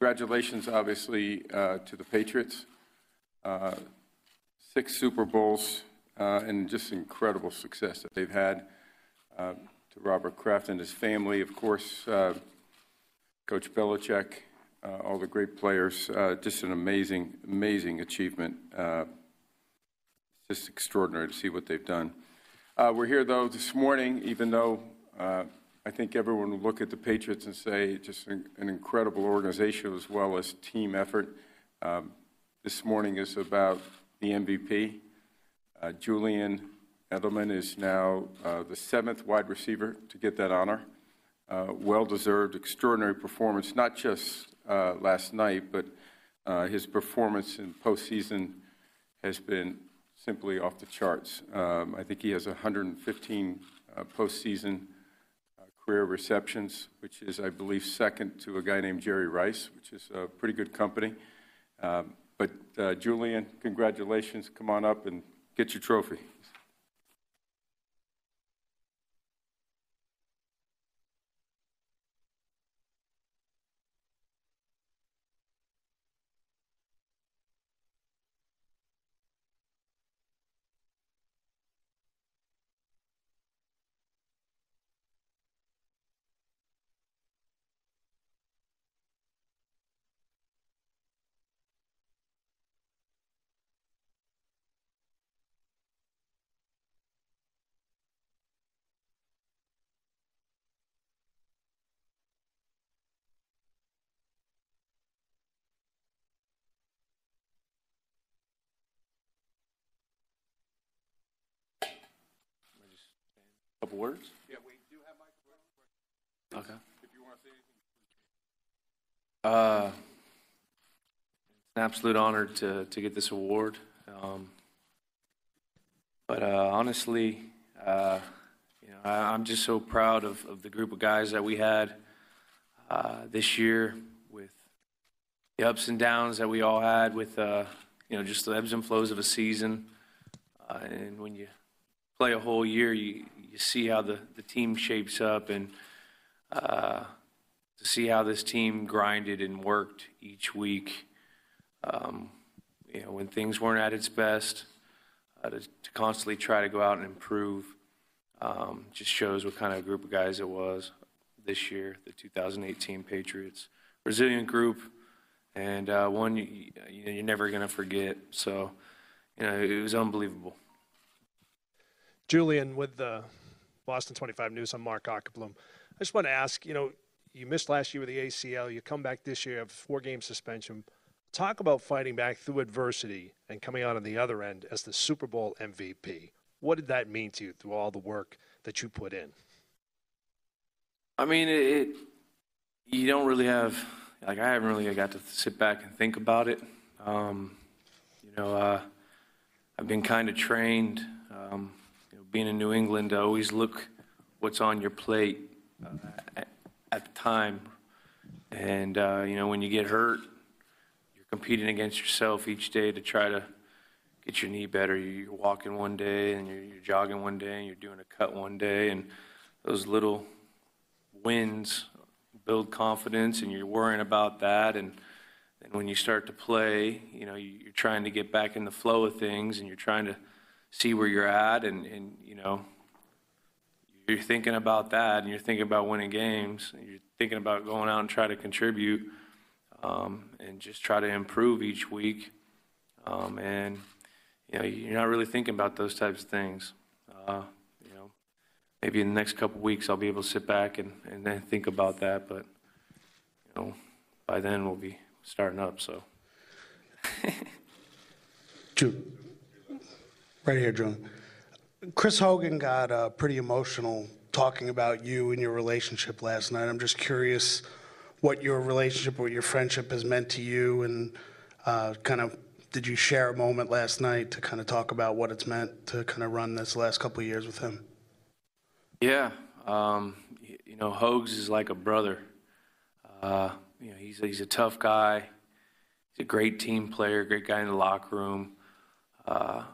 Congratulations, obviously, uh, to the Patriots. Uh, Six Super Bowls uh, and just incredible success that they've had. Uh, To Robert Kraft and his family, of course, uh, Coach Belichick, uh, all the great players, just an amazing, amazing achievement. Just extraordinary to see what they've done. We're here, though, this morning, even though I think everyone will look at the Patriots and say just an an incredible organization as well as team effort. Um, This morning is about the MVP. Uh, Julian Edelman is now uh, the seventh wide receiver to get that honor. Uh, Well-deserved, extraordinary performance, not just uh, last night, but uh, his performance in postseason has been simply off the charts. Um, I think he has 115 uh, postseason career receptions, which is, I believe, second to a guy named Jerry Rice, which is a pretty good company. Um, But uh, Julian, congratulations. Come on up and get your trophy. Couple words? Yeah, we do have microphones. Okay. If you want to say anything. Uh, It's an absolute honor to, to get this award. Um, But uh, honestly, uh, you know, I- I'm just so proud of, of the group of guys that we had uh, this year with the ups and downs that we all had with, uh, you know, just the ebbs and flows of a season. Uh, And when you play a whole year, you, you see how the, the team shapes up and uh, to see how this team grinded and worked each week. Um, you know, when things weren't at its best, uh, to, to constantly try to go out and improve um, just shows what kind of group of guys it was this year, the 2018 Patriots. Resilient group, and uh, one you, you, you're never going to forget. So, you know, it was unbelievable. Julian, with the Boston 25 News, I'm Mark Ockerbloom. I just want to ask, you know, you missed last year with the ACL. You come back this year, have four game suspension. Talk about fighting back through adversity and coming out on the other end as the Super Bowl MVP. What did that mean to you through all the work that you put in? I mean, it, it you don't really have like I haven't really got to sit back and think about it. Um, you know, uh, I've been kind of trained, um, being in New England, I always look what's on your plate uh, at, at the time, and uh, you know, when you get hurt, you're competing against yourself each day to try to get your knee better. You're walking one day, and you're, you're jogging one day, and you're doing a cut one day, and those little wins build confidence and you're worrying about that. And then when you start to play you know you're trying to get back in the flow of things and you're trying to see where you're at and, and you know you're thinking about that and you're thinking about winning games and you're thinking about going out and try to contribute um, and just try to improve each week um, and you know you're not really thinking about those types of things uh, you know maybe in the next couple weeks I'll be able to sit back and, and then think about that. But you know, by then we'll be starting up. So Ju- Right here, John. Chris Hogan got uh, pretty emotional talking about you and your relationship last night. I'm just curious what your relationship or your friendship has meant to you, and uh, kind of did you share a moment last night to kind of talk about what it's meant to kind of run this last couple of years with him? yeah, um, you know, Hogs is like a brother. Uh, you know, he's he's a tough guy. He's a great team player, great guy in the locker room. Uh,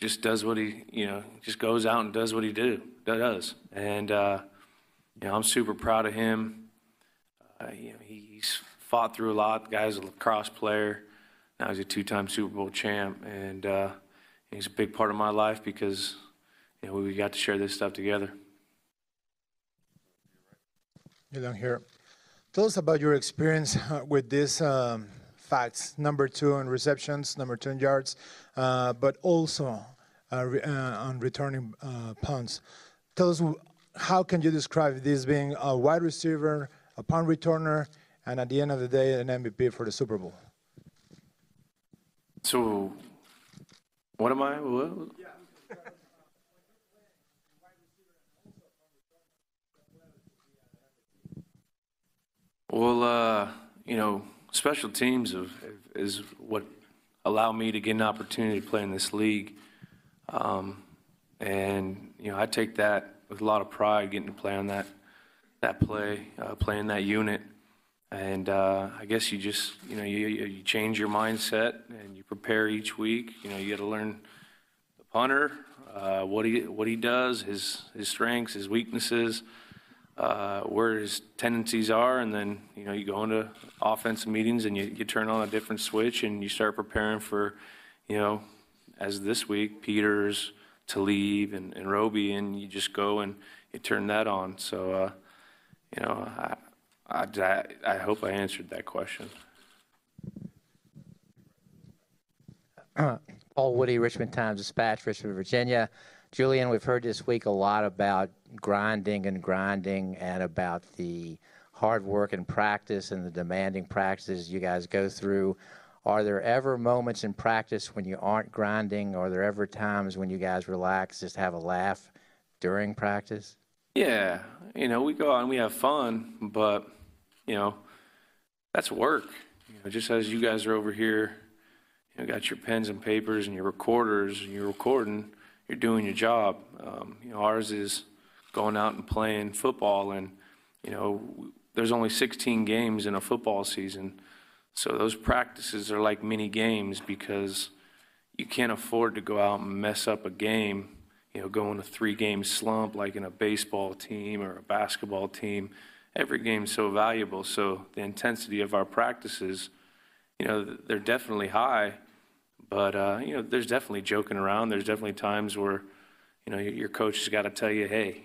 just does what he, you know, just goes out and does what he do does. And uh, you know, I'm super proud of him. Uh, you know, he, he's fought through a lot. The guy's a lacrosse player. Now he's a two-time Super Bowl champ, and uh, he's a big part of my life because you know we got to share this stuff together. Julian here. Tell us about your experience uh, with this um, facts number two in receptions, number two in yards, uh, but also uh, re- uh, on returning uh, punts. Tell us how can you describe this being a wide receiver, a punt returner, and at the end of the day, an MVP for the Super Bowl? So, what am I? What? Well, uh, you know, special teams is what allowed me to get an opportunity to play in this league. Um, and, you know, I take that with a lot of pride, getting to play on that, that play, uh, playing that unit. And uh, I guess you just, you know, you, you you change your mindset and you prepare each week. You know, you got to learn the punter, uh, what he what he does, his his strengths, his weaknesses, uh, where his tendencies are, and then you know you go into offensive meetings and you, you turn on a different switch and you start preparing for, you know, as this week, Peters, Talib, and, and Robey, and you just go and you turn that on. So, uh, you know, I, I, I hope I answered that question. Paul Woody, Richmond Times Dispatch, Richmond, Virginia. Julian, we've heard this week a lot about grinding and grinding and about the hard work and practice and the demanding practices you guys go through. Are there ever moments in practice when you aren't grinding? Are there ever times when you guys relax, just have a laugh during practice? Yeah, you know, we go out and we have fun, but you know, that's work. You know, just as you guys are over here, you know, got your pens and papers and your recorders, and you're recording, you're doing your job. Um, you know, ours is going out and playing football, and you know, there's only 16 games in a football season, so those practices are like mini games because you can't afford to go out and mess up a game. You know, go in a three-game slump like in a baseball team or a basketball team. Every game's so valuable, so the intensity of our practices, you know, they're definitely high. But uh, you know, there's definitely joking around. There's definitely times where, you know, your, coach has got to tell you, "Hey,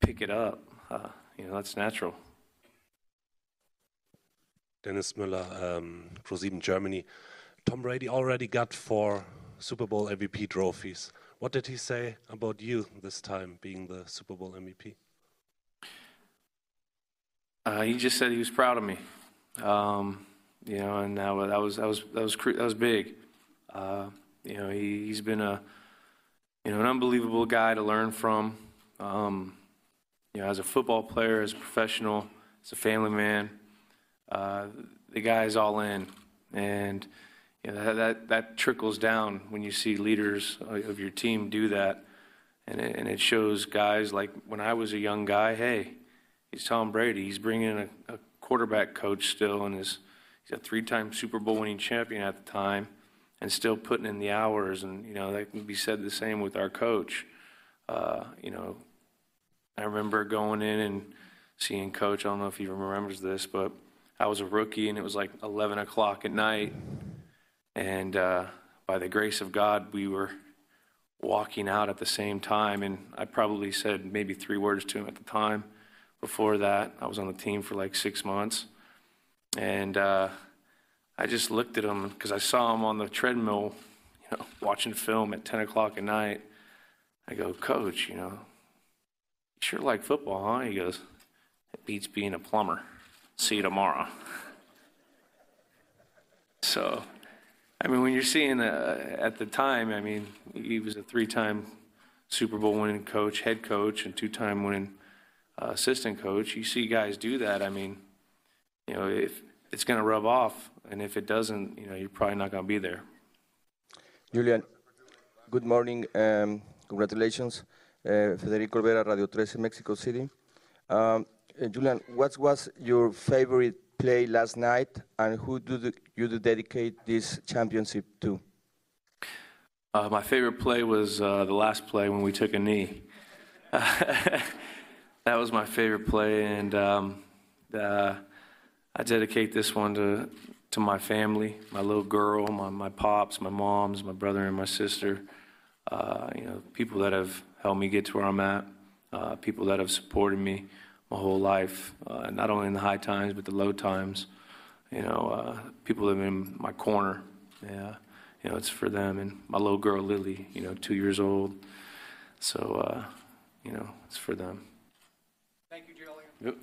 pick it up." Uh, you know, that's natural. Dennis Müller, um, ProSieben Germany. Tom Brady already got four Super Bowl MVP trophies. What did he say about you this time, being the Super Bowl MVP? Uh, he just said he was proud of me. Um, you know, and that was that was that was that was, that was big. Uh, you know, he, he's been a you know an unbelievable guy to learn from. Um, you know, as a football player, as a professional, as a family man, uh, the guy's all in, and you know that, that that trickles down when you see leaders of your team do that, and it, and it shows guys like when I was a young guy. Hey, he's Tom Brady. He's bringing in a, a quarterback coach still, and his he's a three-time Super Bowl winning champion at the time, and still putting in the hours. And you know that can be said the same with our coach. Uh, you know, I remember going in and seeing coach. I don't know if he remembers this, but I was a rookie, and it was like 11 o'clock at night, and uh, by the grace of God, we were walking out at the same time, and I probably said maybe three words to him at the time. Before that, I was on the team for like six months. And uh, I just looked at him because I saw him on the treadmill, you know, watching film at 10 o'clock at night. I go, Coach, you know, you sure like football, huh? He goes, It beats being a plumber. See you tomorrow. So, I mean, when you're seeing uh, at the time, I mean, he was a three time Super Bowl winning coach, head coach, and two time winning uh, assistant coach. You see guys do that. I mean, you know, if it's going to rub off, and if it doesn't, you know, you're probably not going to be there. Julian, good morning. Um, congratulations. Uh, Federico Olvera, Radio 13, Mexico City. Um, uh, Julian, what was your favorite play last night, and who do the, you do dedicate this championship to? Uh, my favorite play was uh, the last play when we took a knee. that was my favorite play, and um, uh, I dedicate this one to, to my family, my little girl, my, my pops, my moms, my brother and my sister. Uh, you know, people that have helped me get to where I'm at, uh, people that have supported me my whole life, uh, not only in the high times but the low times. You know, uh, people that have been in my corner. Yeah, you know, it's for them and my little girl Lily. You know, two years old. So, uh, you know, it's for them. Thank you, Julian. Yep.